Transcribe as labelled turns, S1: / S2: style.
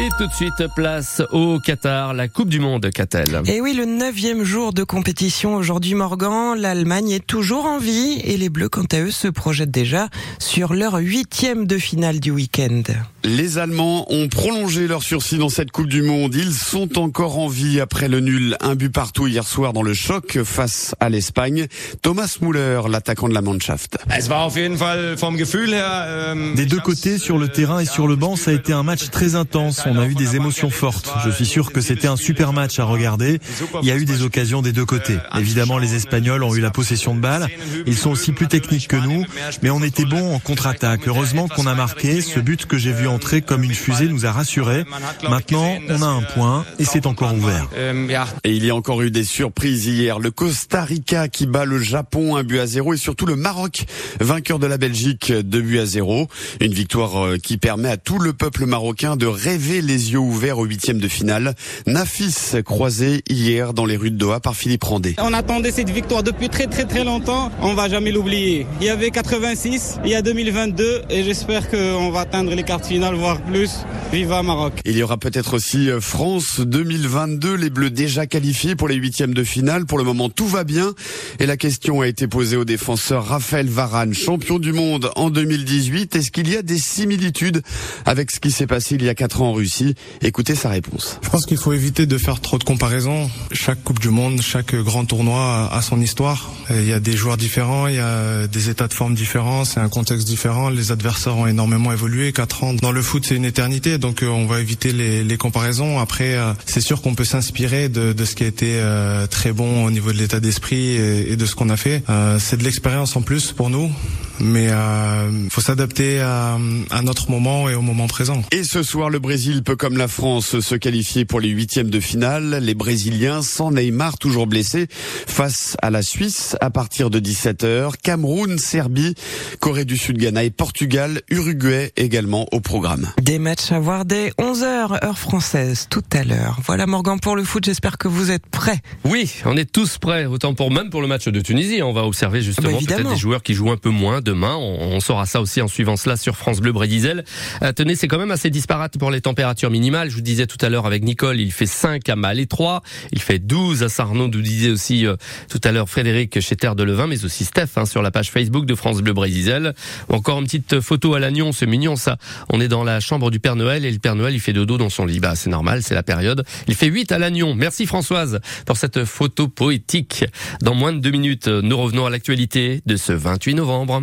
S1: Et tout de suite, place au Qatar, la Coupe du Monde Qatar.
S2: Et oui, le neuvième jour de compétition aujourd'hui, Morgan. L'Allemagne est toujours en vie et les Bleus, quant à eux, se projettent déjà sur leur huitième de finale du week-end.
S3: Les Allemands ont prolongé leur sursis dans cette Coupe du Monde. Ils sont encore en vie après le nul, un but partout hier soir dans le choc face à l'Espagne. Thomas Müller, l'attaquant de la Mannschaft.
S4: Ähm, des deux côtés, sur le terrain et sur le banc, ça a été un match très intense on a eu des émotions fortes. Je suis sûr que c'était un super match à regarder. Il y a eu des occasions des deux côtés. Évidemment, les Espagnols ont eu la possession de balle. Ils sont aussi plus techniques que nous, mais on était bon en contre-attaque. Heureusement qu'on a marqué. Ce but que j'ai vu entrer comme une fusée nous a rassurés. Maintenant, on a un point et c'est encore ouvert.
S3: Et il y a encore eu des surprises hier. Le Costa Rica qui bat le Japon un but à zéro et surtout le Maroc, vainqueur de la Belgique deux buts à zéro. Une victoire euh, qui permet à tout le peuple marocain de rêver les yeux ouverts au huitième de finale. Nafis croisé hier dans les rues de Doha par Philippe Randé.
S5: On attendait cette victoire depuis très très très longtemps. On va jamais l'oublier. Il y avait 86, il y a 2022 et j'espère qu'on va atteindre les cartes finales, voire plus. Viva Maroc.
S3: Il y aura peut-être aussi euh, France 2022, les Bleus déjà qualifiés pour les huitièmes de finale. Pour le moment, tout va bien. Et la question a été posée au défenseur Raphaël Varane, champion du monde en 2018. Est-ce qu'il y a des similitudes avec ce qui s'est passé il y a quatre ans en Russie Écoutez sa réponse.
S6: Je pense qu'il faut éviter de faire trop de comparaisons. Chaque Coupe du Monde, chaque grand tournoi a son histoire. Il y a des joueurs différents, il y a des états de forme différents, c'est un contexte différent. Les adversaires ont énormément évolué. Quatre ans dans le foot, c'est une éternité, donc euh, on va éviter les, comparaisons. Après, euh, c'est sûr qu'on peut s'inspirer de, ce qui a été euh, très bon au niveau de l'état d'esprit et, de ce qu'on a fait. c'est de l'expérience en plus pour nous mais euh, faut s'adapter à, à, notre moment et au moment présent.
S3: Et ce soir, le Brésil peut, comme la France, se qualifier pour les huitièmes de finale. Les Brésiliens, sans Neymar, toujours blessé, face à la Suisse à partir de 17h. Cameroun, Serbie, Corée du Sud, Ghana et Portugal, Uruguay également au programme.
S2: Des matchs à voir dès 11h, heure française, tout à l'heure. Voilà Morgan pour le foot, j'espère que vous êtes prêts.
S1: Oui, on est tous prêts, autant pour même pour le match de Tunisie. On va observer justement ah bah peut-être des joueurs qui jouent un peu moins demain. On, saura ça aussi en suivant cela sur France Bleu Brédizel. Euh, tenez, c'est quand même assez disparate pour les températures minimales. Je vous disais tout à l'heure avec Nicole, il fait 5 à Mal 3, il fait 12 à Sarno, nous disait aussi euh, tout à l'heure Frédéric chez Terre de Levin, mais aussi Steph hein, sur la page Facebook de France Bleu Brédizel. Encore une petite photo à l'agnon, c'est mignon ça. On est dans la chambre du Père Noël et le Père Noël il fait dodo dans son lit. Bah c'est normal, c'est la période. Il fait 8 à l'agnon. Merci Françoise pour cette photo poétique. Dans moins de deux minutes, nous revenons à l'actualité de ce 28 novembre.